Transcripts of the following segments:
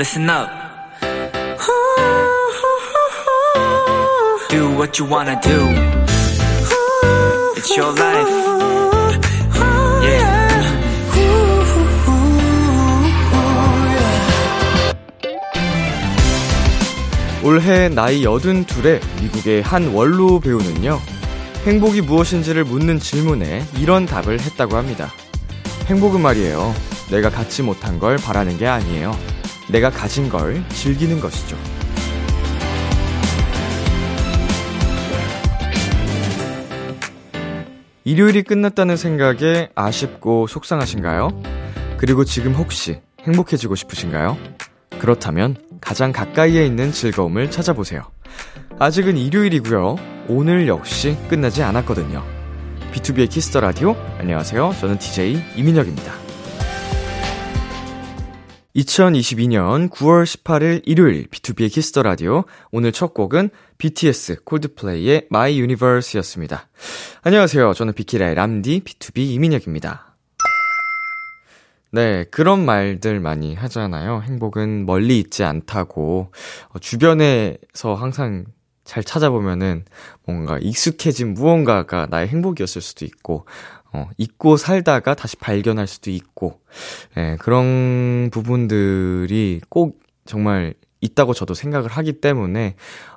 listen up. Do what you wanna do. It's your life. Yeah. 올해 나이 82에 미국의 한 원로 배우는요, 행복이 무엇인지를 묻는 질문에 이런 답을 했다고 합니다. 행복은 말이에요. 내가 갖지 못한 걸 바라는 게 아니에요. 내가 가진 걸 즐기는 것이죠. 일요일이 끝났다는 생각에 아쉽고 속상하신가요? 그리고 지금 혹시 행복해지고 싶으신가요? 그렇다면 가장 가까이에 있는 즐거움을 찾아보세요. 아직은 일요일이고요. 오늘 역시 끝나지 않았거든요. BTOB의 키스 더 라디오. 안녕하세요. 저는 DJ 이민혁입니다. 2022년 9월 18일 일요일 BTOB의 키스 더 라디오. 오늘 첫 곡은 BTS Coldplay의 My Universe였습니다. 안녕하세요. 저는 비키라의 람디 BTOB 이민혁입니다. 네, 그런 말들 많이 하잖아요. 행복은 멀리 있지 않다고. 어, 주변에서 항상 잘 찾아보면은 뭔가 익숙해진 무언가가 나의 행복이었을 수도 있고, 어, 잊고 살다가 다시 발견할 수도 있고, 예, 그런 부분들이 꼭 정말 있다고 저도 생각을 하기 때문에,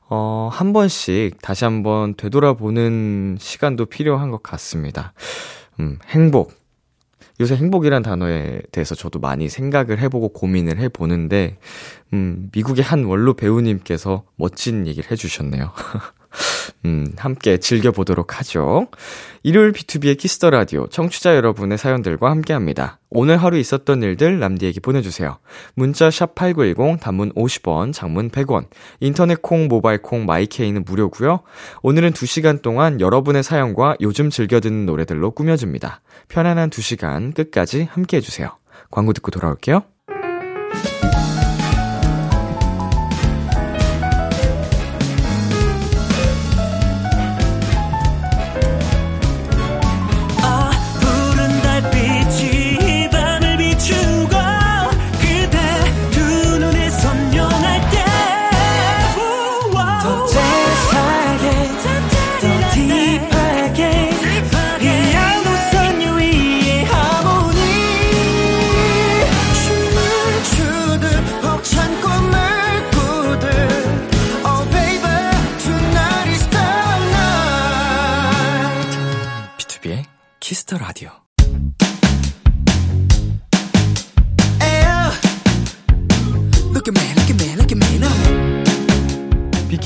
어, 한 번씩 다시 한번 되돌아보는 시간도 필요한 것 같습니다. 음, 행복. 요새 행복이란 단어에 대해서 저도 많이 생각을 해보고 고민을 해보는데, 음, 미국의 한 원로 배우님께서 멋진 얘기를 해주셨네요. 음, 함께 즐겨보도록 하죠. 일요일 BTOB의 키스 더 라디오 청취자 여러분의 사연들과 함께 합니다. 오늘 하루 있었던 일들 람디에게 보내주세요. 문자 샵8910 단문 50원, 장문 100원, 인터넷 콩, 모바일 콩, My K는 무료고요 오늘은 2시간 동안 여러분의 사연과 요즘 즐겨 듣는 노래들로 꾸며집니다. 편안한 2시간 끝까지 함께 해주세요. 광고 듣고 돌아올게요.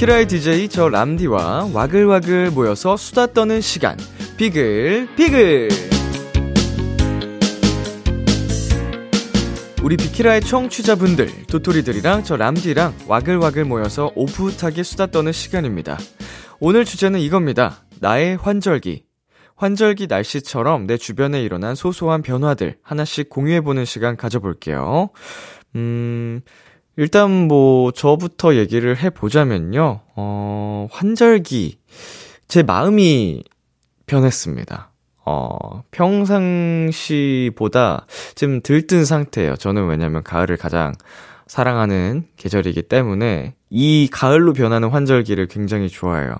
비키라의 DJ 저 람디와 와글와글 모여서 수다 떠는 시간. 비글, 비글! 우리 비키라의 청취자분들, 도토리들이랑 저 람디랑 와글와글 모여서 오붓하게 수다 떠는 시간입니다. 오늘 주제는 이겁니다. 나의 환절기. 환절기 날씨처럼 내 주변에 일어난 소소한 변화들 하나씩 공유해보는 시간 가져볼게요. 음, 일단 뭐, 저부터 얘기를 해보자면요. 어, 환절기. 제 마음이 변했습니다. 어, 평상시보다 좀 들뜬 상태예요. 저는 왜냐면 가을을 가장 사랑하는 계절이기 때문에 이 가을로 변하는 환절기를 굉장히 좋아해요.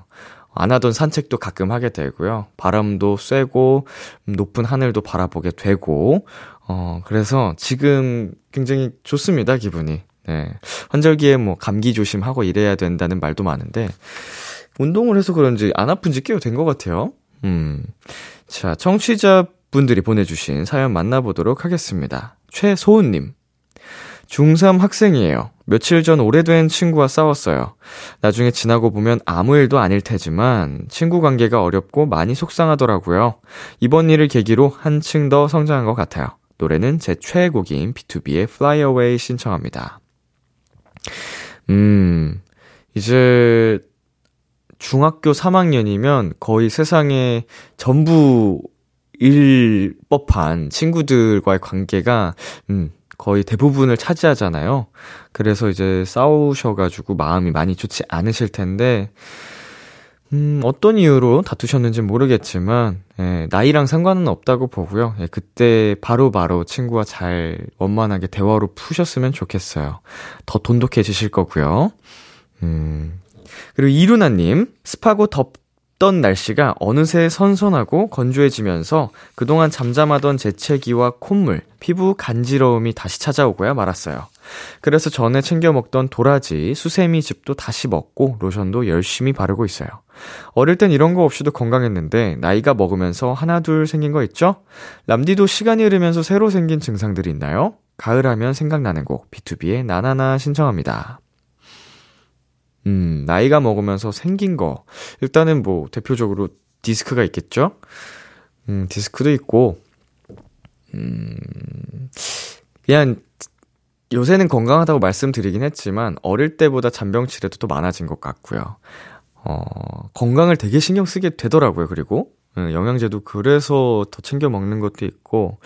안 하던 산책도 가끔 하게 되고요. 바람도 쐬고, 음, 높은 하늘도 바라보게 되고, 어, 그래서 지금 굉장히 좋습니다, 기분이. 네. 환절기에 뭐 감기 조심하고 이래야 된다는 말도 많은데, 운동을 해서 그런지 안 아픈 지 꽤 된 것 같아요. 음. 자, 청취자분들이 보내주신 사연 만나보도록 하겠습니다. 최소은님. 중3 학생이에요. 며칠 전 오래된 친구와 싸웠어요. 나중에 지나고 보면 아무 일도 아닐 테지만 친구 관계가 어렵고 많이 속상하더라고요. 이번 일을 계기로 한층 더 성장한 것 같아요. 노래는 제 최애곡인 B2B의 Fly Away 신청합니다. 음, 이제 중학교 3학년이면 거의 세상에 전부 일 법한 친구들과의 관계가, 음, 거의 대부분을 차지하잖아요. 그래서 이제 싸우셔가지고 마음이 많이 좋지 않으실 텐데, 음, 어떤 이유로 다투셨는지 모르겠지만, 예, 나이랑 상관은 없다고 보고요. 예, 그때 바로바로 바로 친구와 잘 원만하게 대화로 푸셨으면 좋겠어요. 더 돈독해지실 거고요. 음, 그리고 이루나님, 습하고 덥던 날씨가 어느새 선선하고 건조해지면서 그동안 잠잠하던 재채기와 콧물, 피부 간지러움이 다시 찾아오고야 말았어요. 그래서 전에 챙겨 먹던 도라지, 수세미 즙도 다시 먹고 로션도 열심히 바르고 있어요. 어릴 땐 이런 거 없이도 건강했는데 나이가 먹으면서 하나 둘 생긴 거 있죠? 람디도 시간이 흐르면서 새로 생긴 증상들이 있나요? 가을하면 생각나는 곡 B2B의 나나나 신청합니다. 음, 나이가 먹으면서 생긴 거. 일단은 뭐 대표적으로 디스크가 있겠죠? 음, 디스크도 있고 음, 그냥 요새는 건강하다고 말씀드리긴 했지만 어릴 때보다 잔병 치레도 더 많아진 것 같고요. 어, 건강을 되게 신경 쓰게 되더라고요. 그리고 예, 영양제도 그래서 더 챙겨 먹는 것도 있고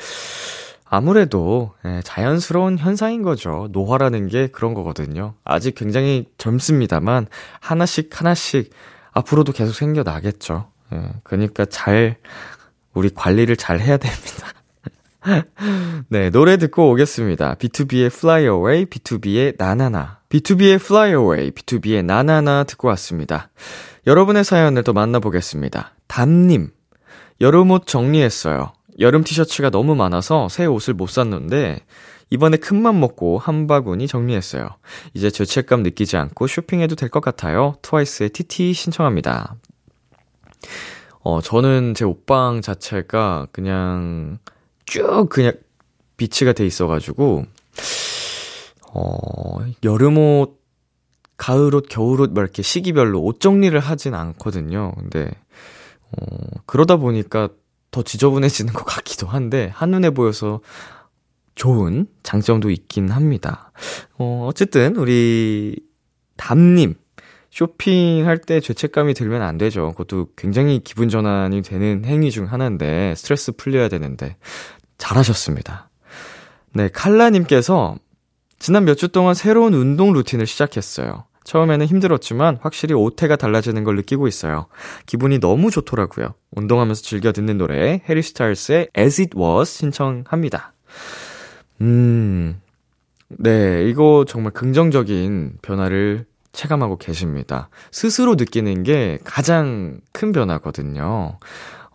아무래도 예, 자연스러운 현상인 거죠. 노화라는 게 그런 거거든요. 아직 굉장히 젊습니다만 하나씩 하나씩 앞으로도 계속 생겨 나겠죠. 예, 그러니까 잘 우리 관리를 잘 해야 됩니다. 네, 노래 듣고 오겠습니다. B2B의 Fly Away, B2B의 나나나. B2B의 Fly Away, B2B의 나나나 듣고 왔습니다. 여러분의 사연을 또 만나보겠습니다. 담님. 여름옷 정리했어요. 여름 티셔츠가 너무 많아서 새 옷을 못 샀는데, 이번에 큰맘 먹고 한 바구니 정리했어요. 이제 죄책감 느끼지 않고 쇼핑해도 될 것 같아요. 트와이스의 TT 신청합니다. 어, 저는 제 옷방 자체가 그냥 쭉 그냥 비치가 돼 있어가지고, 어, 여름 옷, 가을 옷, 겨울 옷, 막 이렇게 시기별로 옷 정리를 하진 않거든요. 근데, 어, 그러다 보니까 더 지저분해지는 것 같기도 한데, 한눈에 보여서 좋은 장점도 있긴 합니다. 어, 어쨌든, 우리, 담님, 쇼핑할 때 죄책감이 들면 안 되죠. 그것도 굉장히 기분 전환이 되는 행위 중 하나인데, 스트레스 풀려야 되는데, 잘하셨습니다. 네, 칼라님께서 지난 몇 주 동안 새로운 운동 루틴을 시작했어요. 처음에는 힘들었지만 확실히 오태가 달라지는 걸 느끼고 있어요. 기분이 너무 좋더라고요. 운동하면서 즐겨 듣는 노래 해리 스타일스의 As It Was 신청합니다. 음, 네, 이거 정말 긍정적인 변화를 체감하고 계십니다. 스스로 느끼는 게 가장 큰 변화거든요.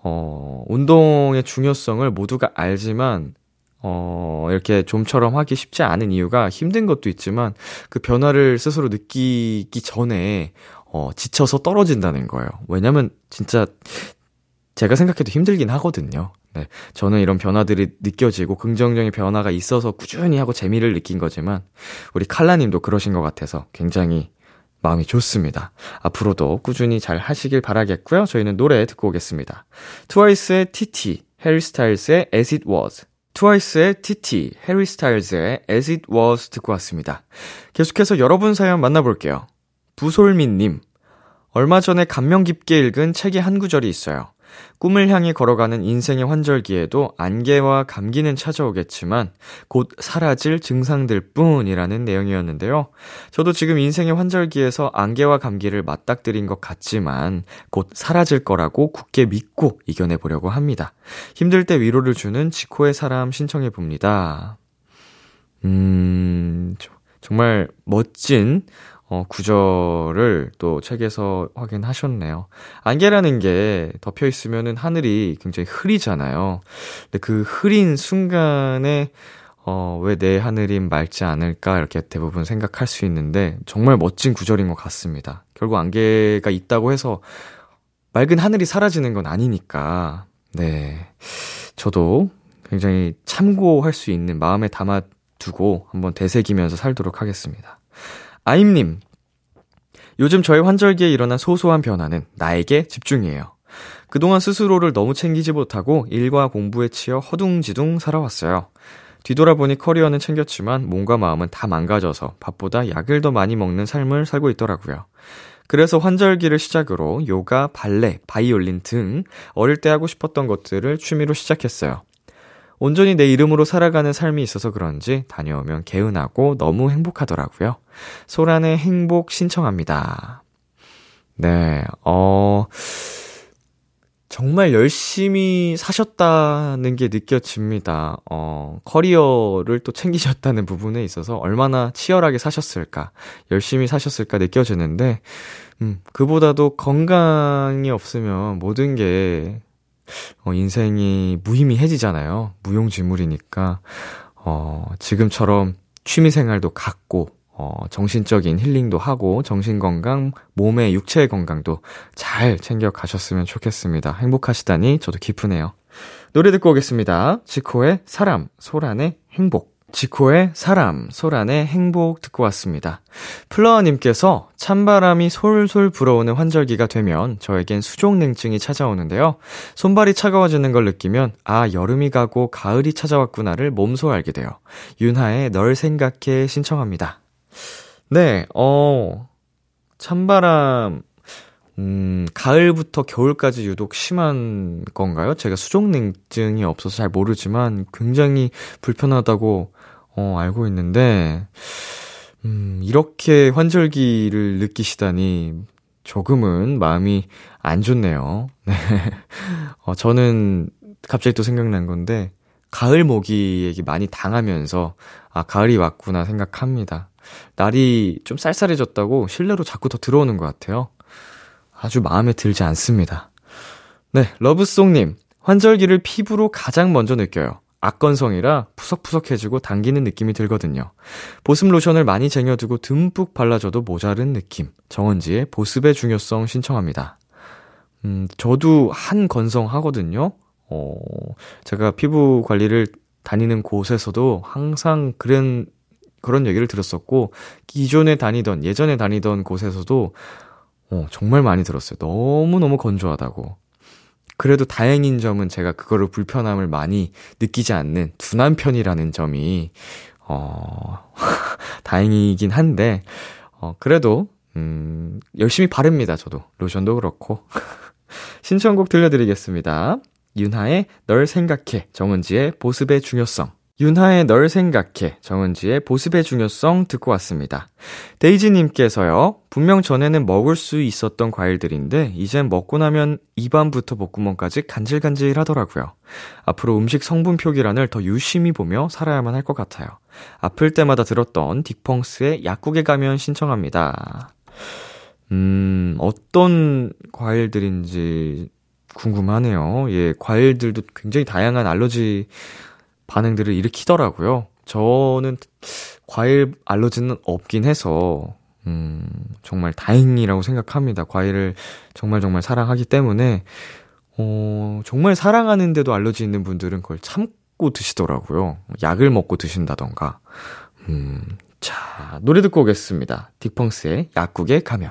어, 운동의 중요성을 모두가 알지만, 어, 이렇게 좀처럼 하기 쉽지 않은 이유가 힘든 것도 있지만, 그 변화를 스스로 느끼기 전에, 어, 지쳐서 떨어진다는 거예요. 왜냐면, 진짜, 제가 생각해도 힘들긴 하거든요. 네. 저는 이런 변화들이 느껴지고 긍정적인 변화가 있어서 꾸준히 하고 재미를 느낀 거지만, 우리 칼라님도 그러신 것 같아서 굉장히 마음이 좋습니다. 앞으로도 꾸준히 잘 하시길 바라겠고요. 저희는 노래 듣고 오겠습니다. 트와이스의 TT, 해리 스타일스의 As It Was. 트와이스의 TT, 해리 스타일스의 As It Was 듣고 왔습니다. 계속해서 여러분 사연 만나볼게요. 부솔민님, 얼마 전에 감명 깊게 읽은 책의 한 구절이 있어요. 꿈을 향해 걸어가는 인생의 환절기에도 안개와 감기는 찾아오겠지만 곧 사라질 증상들 뿐이라는 내용이었는데요. 저도 지금 인생의 환절기에서 안개와 감기를 맞닥뜨린 것 같지만 곧 사라질 거라고 굳게 믿고 이겨내 보려고 합니다. 힘들 때 위로를 주는 지코의 사람 신청해 봅니다. 음, 정말 멋진 어, 구절을 또 책에서 확인하셨네요. 안개라는 게 덮여 있으면은 하늘이 굉장히 흐리잖아요. 근데 그 흐린 순간에 어, 왜 내 하늘이 맑지 않을까 이렇게 대부분 생각할 수 있는데 정말 멋진 구절인 것 같습니다. 결국 안개가 있다고 해서 맑은 하늘이 사라지는 건 아니니까. 네. 저도 굉장히 참고할 수 있는 마음에 담아 두고 한번 되새기면서 살도록 하겠습니다. 아임님, 요즘 저의 환절기에 일어난 소소한 변화는 나에게 집중이에요. 그동안 스스로를 너무 챙기지 못하고 일과 공부에 치여 허둥지둥 살아왔어요. 뒤돌아보니 커리어는 챙겼지만 몸과 마음은 다 망가져서 밥보다 약을 더 많이 먹는 삶을 살고 있더라고요. 그래서 환절기를 시작으로 요가, 발레, 바이올린 등 어릴 때 하고 싶었던 것들을 취미로 시작했어요. 온전히 내 이름으로 살아가는 삶이 있어서 그런지 다녀오면 개운하고 너무 행복하더라고요. 소란의 행복 신청합니다. 네, 어, 정말 열심히 사셨다는 게 느껴집니다. 어, 커리어를 또 챙기셨다는 부분에 있어서 얼마나 치열하게 사셨을까, 열심히 사셨을까 느껴지는데, 음, 그보다도 건강이 없으면 모든 게, 어, 인생이 무의미해지잖아요. 무용지물이니까, 어, 지금처럼 취미 생활도 갖고, 어, 정신적인 힐링도 하고, 정신건강, 몸의 육체의 건강도 잘 챙겨 가셨으면 좋겠습니다. 행복하시다니 저도 기쁘네요. 노래 듣고 오겠습니다. 지코의 사람, 소란의 행복. 지코의 사람, 소란의 행복 듣고 왔습니다. 플러어님께서 찬바람이 솔솔 불어오는 환절기가 되면 저에겐 수족냉증이 찾아오는데요. 손발이 차가워지는 걸 느끼면 아, 여름이 가고 가을이 찾아왔구나를 몸소 알게 돼요. 윤하의 널 생각해 신청합니다. 네, 어, 찬바람, 음, 가을부터 겨울까지 유독 심한 건가요? 제가 수족냉증이 없어서 잘 모르지만 굉장히 불편하다고, 어, 알고 있는데, 음, 이렇게 환절기를 느끼시다니 조금은 마음이 안 좋네요. 네. 어, 저는 갑자기 또 생각난 건데, 가을 모기에게 많이 당하면서, 아, 가을이 왔구나 생각합니다. 날이 좀 쌀쌀해졌다고 실내로 자꾸 더 들어오는 것 같아요. 아주 마음에 들지 않습니다. 네, 러브송님. 환절기를 피부로 가장 먼저 느껴요. 악건성이라 푸석푸석해지고 당기는 느낌이 들거든요. 보습 로션을 많이 쟁여두고 듬뿍 발라줘도 모자른 느낌. 정은지의 보습의 중요성 신청합니다. 음, 저도 한 건성 하거든요. 어, 제가 피부 관리를 다니는 곳에서도 항상 그런 그런 얘기를 들었었고 기존에 다니던 예전에 다니던 곳에서도 어, 정말 많이 들었어요. 너무너무 건조하다고. 그래도 다행인 점은 제가 그거를 불편함을 많이 느끼지 않는 둔한 편이라는 점이 어 다행이긴 한데 어 그래도 음 열심히 바릅니다. 저도 로션도 그렇고 신청곡 들려드리겠습니다. 윤하의 널 생각해 정은지의 보습의 중요성 윤하의 널 생각해 정은지의 보습의 중요성 듣고 왔습니다. 데이지님께서요. 분명 전에는 먹을 수 있었던 과일들인데 이젠 먹고 나면 입안부터 목구멍까지 간질간질 하더라고요. 앞으로 음식 성분 표기란을 더 유심히 보며 살아야만 할 것 같아요. 아플 때마다 들었던 딕펑스의 약국에 가면 신청합니다. 음, 어떤 과일들인지 궁금하네요. 예, 과일들도 굉장히 다양한 알러지 반응들을 일으키더라고요. 저는 과일 알러지는 없긴 해서, 음, 정말 다행이라고 생각합니다. 과일을 정말 정말 사랑하기 때문에, 어, 정말 사랑하는데도 알러지 있는 분들은 그걸 참고 드시더라고요. 약을 먹고 드신다던가. 음, 자, 노래 듣고 오겠습니다. 딕펑스의 약국에 가면.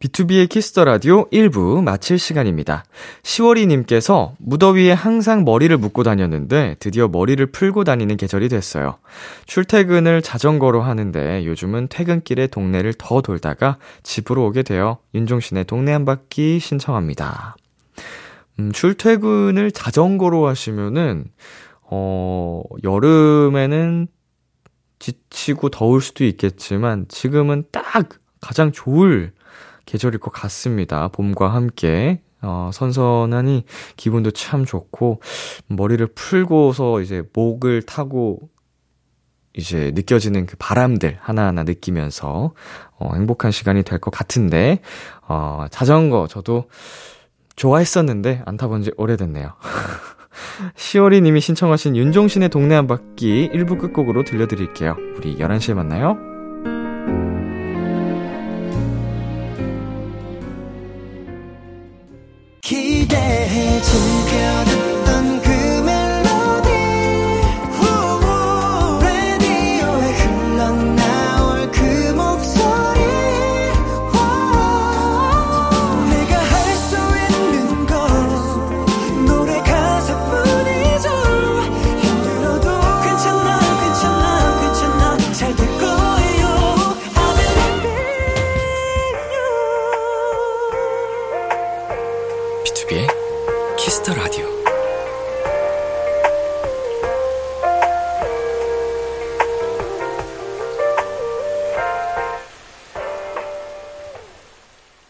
BTOB의 키스 더 라디오 1부 마칠 시간입니다. 10월이 님께서 무더위에 항상 머리를 묶고 다녔는데 드디어 머리를 풀고 다니는 계절이 됐어요. 출퇴근을 자전거로 하는데 요즘은 퇴근길에 동네를 더 돌다가 집으로 오게 되어 윤종신의 동네 한 바퀴 신청합니다. 음, 출퇴근을 자전거로 하시면은, 어, 여름에는 지치고 더울 수도 있겠지만 지금은 딱 가장 좋을 계절일 것 같습니다. 봄과 함께. 어, 선선하니 기분도 참 좋고, 머리를 풀고서 이제 목을 타고 이제 느껴지는 그 바람들 하나하나 느끼면서, 어, 행복한 시간이 될 것 같은데, 어, 자전거 저도 좋아했었는데, 안 타본 지 오래됐네요. 시오리 님이 신청하신 윤종신의 동네 한 바퀴 1부 끝곡으로 들려드릴게요. 우리 11시에 만나요. 기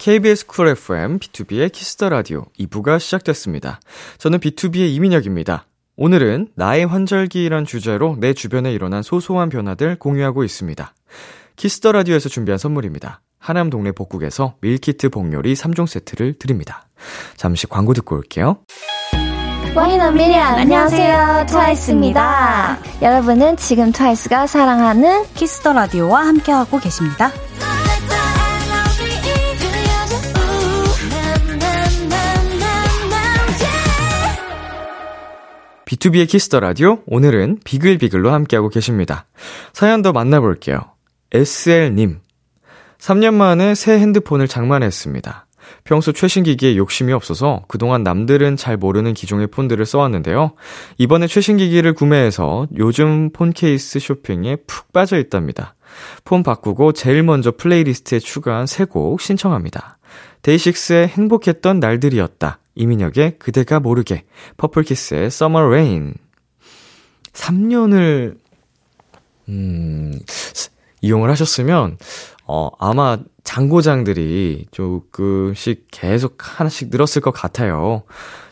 KBS 쿨 FM BTOB의 키스 더 라디오 2부가 시작됐습니다. 저는 BTOB의 이민혁입니다. 오늘은 나의 환절기란 주제로 내 주변에 일어난 소소한 변화들 공유하고 있습니다. 키스 더 라디오에서 준비한 선물입니다. 하남 동네 복국에서 밀키트 복요리 3종 세트를 드립니다. 잠시 광고 듣고 올게요. One in a million 안녕하세요 트와이스입니다 여러분은 지금 트와이스가 사랑하는 키스 더 라디오와 함께하고 계십니다. BTOB의 키스 더 라디오 오늘은 비글비글로 함께하고 계십니다. 사연 더 만나볼게요. SL님 3년 만에 새 핸드폰을 장만했습니다. 평소 최신 기기에 욕심이 없어서 그동안 남들은 잘 모르는 기종의 폰들을 써왔는데요. 이번에 최신 기기를 구매해서 요즘 폰 케이스 쇼핑에 푹 빠져 있답니다. 폰 바꾸고 제일 먼저 playlist에 추가한 새곡 신청합니다. 데이식스의 행복했던 날들이었다. 이민혁의 그대가 모르게. 퍼플키스의 Summer Rain. 3년을, 음, 이용을 하셨으면, 어, 아마 장고장들이 조금씩 계속 하나씩 늘었을 것 같아요.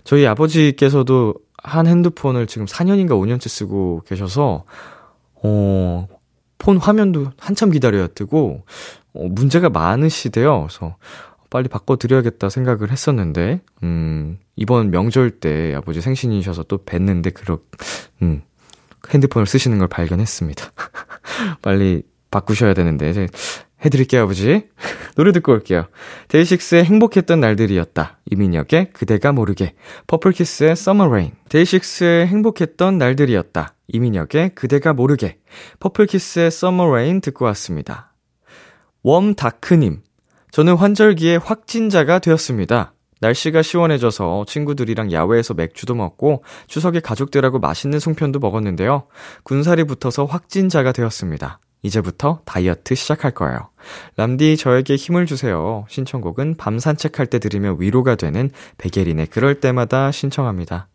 저희 아버지께서도 한 핸드폰을 지금 4년인가 5년째 쓰고 계셔서, 어, 폰 화면도 한참 기다려야 뜨고, 어, 문제가 많으시대요. 그래서 빨리 바꿔드려야겠다 생각을 했었는데, 음, 이번 명절 때 아버지 생신이셔서 또 뵀는데, 그렇, 음, 핸드폰을 쓰시는 걸 발견했습니다. 빨리 바꾸셔야 되는데, 해드릴게요, 아버지. 노래 듣고 올게요. 데이식스의 행복했던 날들이었다. 이민혁의 그대가 모르게. 퍼플키스의 Rain. 데이식스의 행복했던 날들이었다. 이민혁의 그대가 모르게. 퍼플키스의 Rain 듣고 왔습니다. 웜다크님. 저는 환절기에 확진자가 되었습니다. 날씨가 시원해져서 친구들이랑 야외에서 맥주도 먹고 추석에 가족들하고 맛있는 송편도 먹었는데요. 군살이 붙어서 확진자가 되었습니다. 이제부터 다이어트 시작할 거예요. 람디 저에게 힘을 주세요. 신청곡은 밤 산책할 때 들으면 위로가 되는 베게린의 그럴 때마다 신청합니다.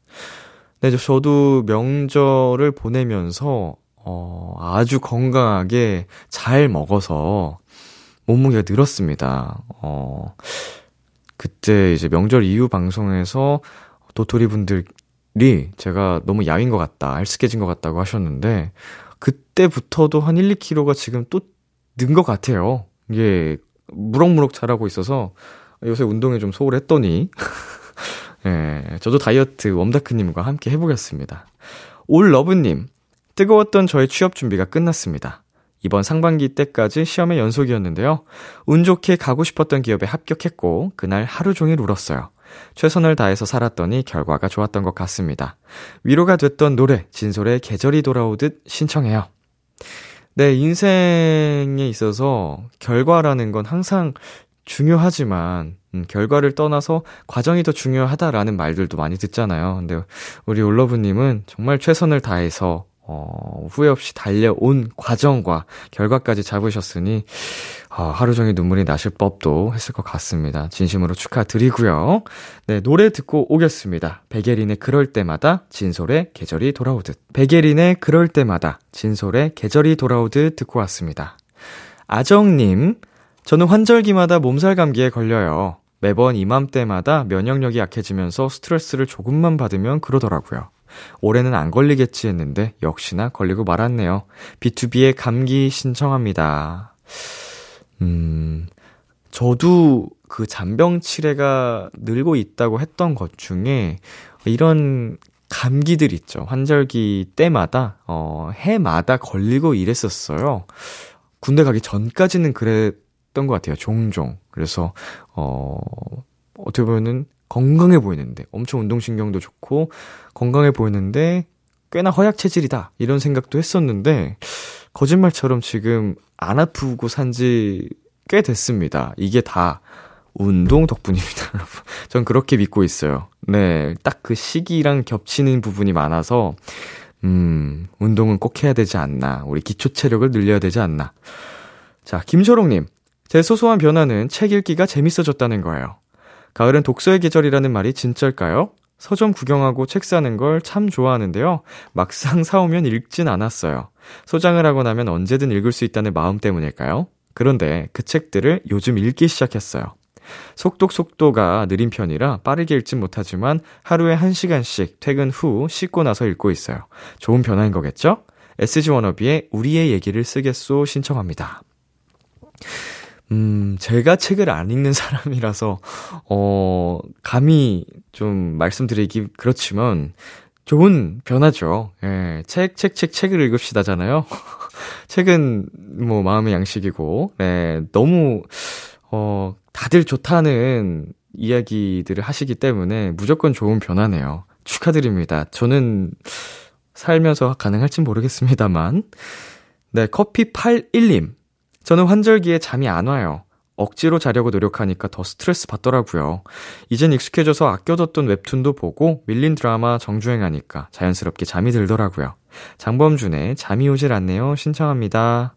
네, 저도 명절을 보내면서 어, 아주 건강하게 잘 먹어서 몸무게가 늘었습니다. 어, 그때 이제 명절 이후 방송에서 도토리 분들이 제가 너무 야윈 것 같다, 알쓰게진 것 같다고 하셨는데, 그때부터도 한 1, 2kg가 지금 또 는 것 같아요. 이게 무럭무럭 자라고 있어서 요새 운동에 좀 소홀했더니 예, 저도 다이어트 웜다크님과 함께 해보겠습니다. 올러브님, 뜨거웠던 저의 취업 준비가 끝났습니다. 이번 상반기 때까지 시험의 연속이었는데요. 운 좋게 가고 싶었던 기업에 합격했고, 그날 하루 종일 울었어요. 최선을 다해서 살았더니 결과가 좋았던 것 같습니다. 위로가 됐던 노래, 진솔의 계절이 돌아오듯 신청해요. 네, 인생에 있어서 결과라는 건 항상 중요하지만, 음, 결과를 떠나서 과정이 더 중요하다라는 말들도 많이 듣잖아요. 근데 우리 올러브님은 정말 최선을 다해서 어, 후회 없이 달려온 과정과 결과까지 잡으셨으니, 어, 하루 종일 눈물이 나실 법도 했을 것 같습니다. 진심으로 축하드리고요. 네, 노래 듣고 오겠습니다. 베게린의 그럴 때마다, 진솔의 계절이 돌아오듯. 베게린의 그럴 때마다, 진솔의 계절이 돌아오듯 듣고 왔습니다. 아정님, 저는 환절기마다 몸살 감기에 걸려요. 매번 이맘때마다 면역력이 약해지면서 스트레스를 조금만 받으면 그러더라고요. 올해는 안 걸리겠지 했는데 역시나 걸리고 말았네요. B2B의 감기 신청합니다. 음, 저도 그 잔병 치레가 늘고 있다고 했던 것 중에 이런 감기들 있죠. 환절기 때마다, 어, 해마다 걸리고 이랬었어요. 군대 가기 전까지는 그랬던 것 같아요. 종종. 그래서, 어, 어떻게 보면은 건강해 보이는데, 엄청 운동신경도 좋고, 건강해 보이는데, 꽤나 허약 체질이다. 이런 생각도 했었는데, 거짓말처럼 지금 안 아프고 산 지 꽤 됐습니다. 이게 다 운동 덕분입니다, 여러분. 전 그렇게 믿고 있어요. 네, 딱 그 시기랑 겹치는 부분이 많아서, 음, 운동은 꼭 해야 되지 않나. 우리 기초 체력을 늘려야 되지 않나. 자, 김초롱님. 제 소소한 변화는 책 읽기가 재밌어졌다는 거예요. 가을은 독서의 계절이라는 말이 진짜일까요? 서점 구경하고 책 사는 걸 참 좋아하는데요. 막상 사오면 읽진 않았어요. 소장을 하고 나면 언제든 읽을 수 있다는 마음 때문일까요? 그런데 그 책들을 요즘 읽기 시작했어요. 속독 속도가 느린 편이라 빠르게 읽진 못하지만 하루에 1시간씩 퇴근 후 씻고 나서 읽고 있어요. 좋은 변화인 거겠죠? SG 워너비의 우리의 얘기를 쓰겠소 신청합니다. 음, 제가 책을 안 읽는 사람이라서, 어, 감히 좀 말씀드리기 그렇지만, 좋은 변화죠. 예, 책, 책, 책, 책을 읽읍시다잖아요. 책은 뭐 마음의 양식이고, 네, 너무, 어, 다들 좋다는 이야기들을 하시기 때문에 무조건 좋은 변화네요. 축하드립니다. 저는 살면서 가능할진 모르겠습니다만. 네, 커피 81님. 저는 환절기에 잠이 안 와요. 억지로 자려고 노력하니까 더 스트레스 받더라고요. 이젠 익숙해져서 아껴뒀던 웹툰도 보고 밀린 드라마 정주행하니까 자연스럽게 잠이 들더라고요. 장범준의 잠이 오질 않네요. 신청합니다.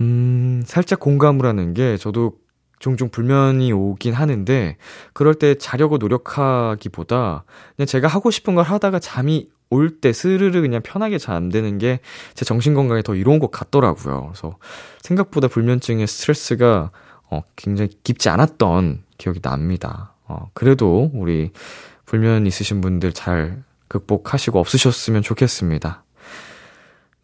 음, 살짝 공감을 하는 게 저도 종종 불면이 오긴 하는데 그럴 때 자려고 노력하기보다 그냥 제가 하고 싶은 걸 하다가 잠이 올 때 스르르 그냥 편하게 잠드는 게 제 정신 건강에 더 이로운 것 같더라고요. 그래서 생각보다 불면증의 스트레스가 어, 굉장히 깊지 않았던 기억이 납니다. 어, 그래도 우리 불면 있으신 분들 잘 극복하시고 없으셨으면 좋겠습니다.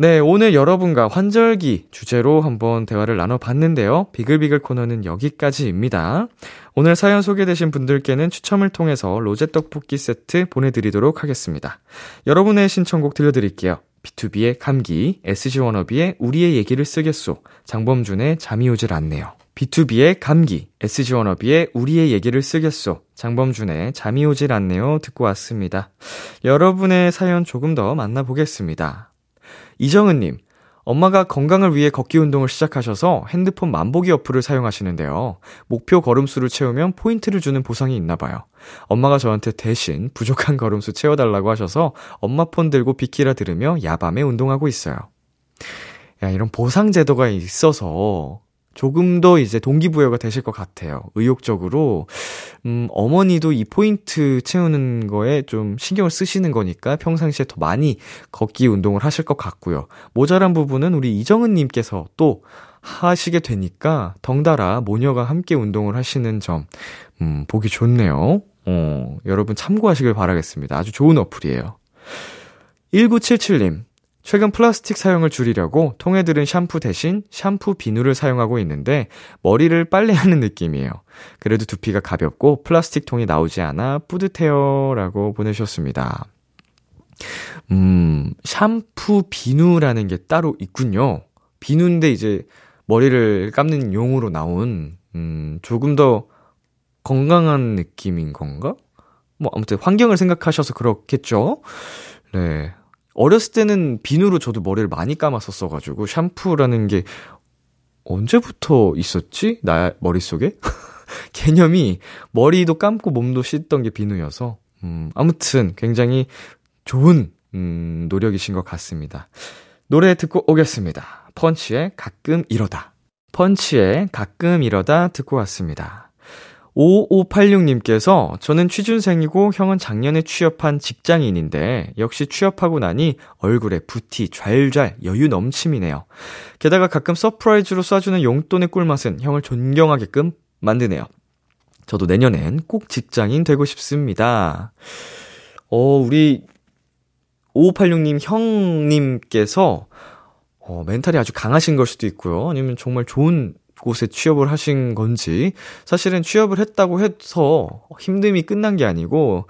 네, 오늘 여러분과 환절기 주제로 한번 대화를 나눠봤는데요. 비글비글 코너는 여기까지입니다. 오늘 사연 소개되신 분들께는 추첨을 통해서 로제 떡볶이 세트 보내드리도록 하겠습니다. 여러분의 신청곡 들려드릴게요. B2B의 감기, SG워너비의 우리의 얘기를 쓰겠소, 장범준의 잠이 오질 않네요. B2B의 감기, SG워너비의 우리의 얘기를 쓰겠소, 장범준의 잠이 오질 않네요 듣고 왔습니다. 여러분의 사연 조금 더 만나보겠습니다. 이정은님, 엄마가 건강을 위해 걷기 운동을 시작하셔서 핸드폰 만보기 어플을 사용하시는데요. 목표 걸음수를 채우면 포인트를 주는 보상이 있나 봐요. 엄마가 저한테 대신 부족한 걸음수 채워달라고 하셔서 엄마 폰 들고 비키라 들으며 야밤에 운동하고 있어요. 야, 이런 보상 제도가 있어서 조금 더 이제 동기부여가 되실 것 같아요. 의욕적으로. 음, 어머니도 이 포인트 채우는 거에 좀 신경을 쓰시는 거니까 평상시에 더 많이 걷기 운동을 하실 것 같고요. 모자란 부분은 우리 이정은님께서 또 하시게 되니까 덩달아 모녀가 함께 운동을 하시는 점, 음, 보기 좋네요. 어, 여러분 참고하시길 바라겠습니다. 아주 좋은 어플이에요. 1977님, 최근 플라스틱 사용을 줄이려고 통에 들은 샴푸 대신 샴푸 비누를 사용하고 있는데 머리를 빨래하는 느낌이에요. 그래도 두피가 가볍고 플라스틱 통이 나오지 않아 뿌듯해요. 라고 보내셨습니다. 음, 샴푸 비누라는 게 따로 있군요. 비누인데 이제 머리를 감는 용으로 나온, 음, 조금 더 건강한 느낌인 건가? 뭐, 아무튼 환경을 생각하셔서 그렇겠죠? 네. 어렸을 때는 비누로 저도 머리를 많이 감았었어가지고 샴푸라는 게 언제부터 있었지? 나 머릿속에? 개념이 머리도 감고 몸도 씻던 게 비누여서 음, 아무튼 굉장히 좋은 음, 노력이신 것 같습니다. 노래 듣고 오겠습니다. 펀치의 가끔 이러다. 펀치의 가끔 이러다 듣고 왔습니다. 5586님께서 저는 취준생이고 형은 작년에 취업한 직장인인데 역시 취업하고 나니 얼굴에 부티 좔좔 여유 넘침이네요. 게다가 가끔 surprise로 쏴주는 용돈의 꿀맛은 형을 존경하게끔 만드네요. 저도 내년엔 꼭 직장인 되고 싶습니다. 어, 우리 5586님 형님께서 어, 멘탈이 아주 강하신 걸 수도 있고요. 아니면 정말 좋은 곳에 취업을 하신 건지, 사실은 취업을 했다고 해서 힘듦이 끝난 게 아니고,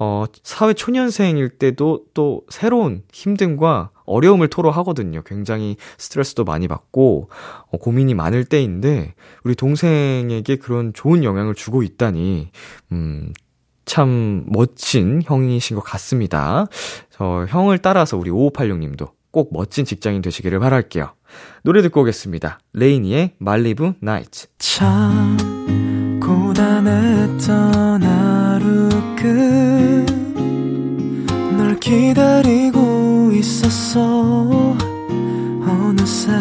어, 사회 초년생일 때도 또 새로운 힘듦과 어려움을 토로하거든요. 굉장히 스트레스도 많이 받고, 어, 고민이 많을 때인데, 우리 동생에게 그런 좋은 영향을 주고 있다니, 음, 참 멋진 형이신 것 같습니다. 저 형을 따라서 우리 5586님도 꼭 멋진 직장인 되시기를 바랄게요. 노래 듣고 오겠습니다. 레이니의 말리부 나이트. 참 고단했던 하루 끝널 기다리고 있었어 어느새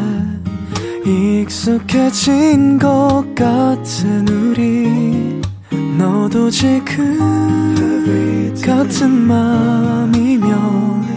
익숙해진 것 같은 우리 너 너도 지금 같은 맘이면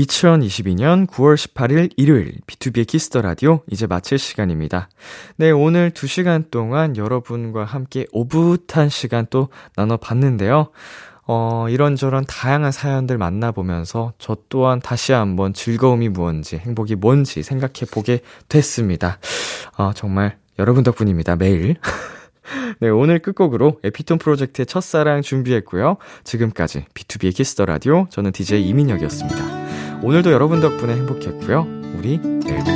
2022년 9월 18일 일요일 BTOB의 키스 더 라디오 이제 마칠 시간입니다. 네, 오늘 2시간 동안 여러분과 함께 오붓한 시간 또 나눠 봤는데요. 어, 이런저런 다양한 사연들 만나보면서 저 또한 다시 한번 즐거움이 무언지, 행복이 뭔지 생각해 보게 됐습니다. 어, 정말 여러분 덕분입니다. 매일. 네, 오늘 끝곡으로 에피톤 프로젝트의 첫사랑 준비했고요. 지금까지 BTOB의 키스 더 라디오 저는 DJ 이민혁이었습니다. 오늘도 여러분 덕분에 행복했고요. 우리 내일 뵙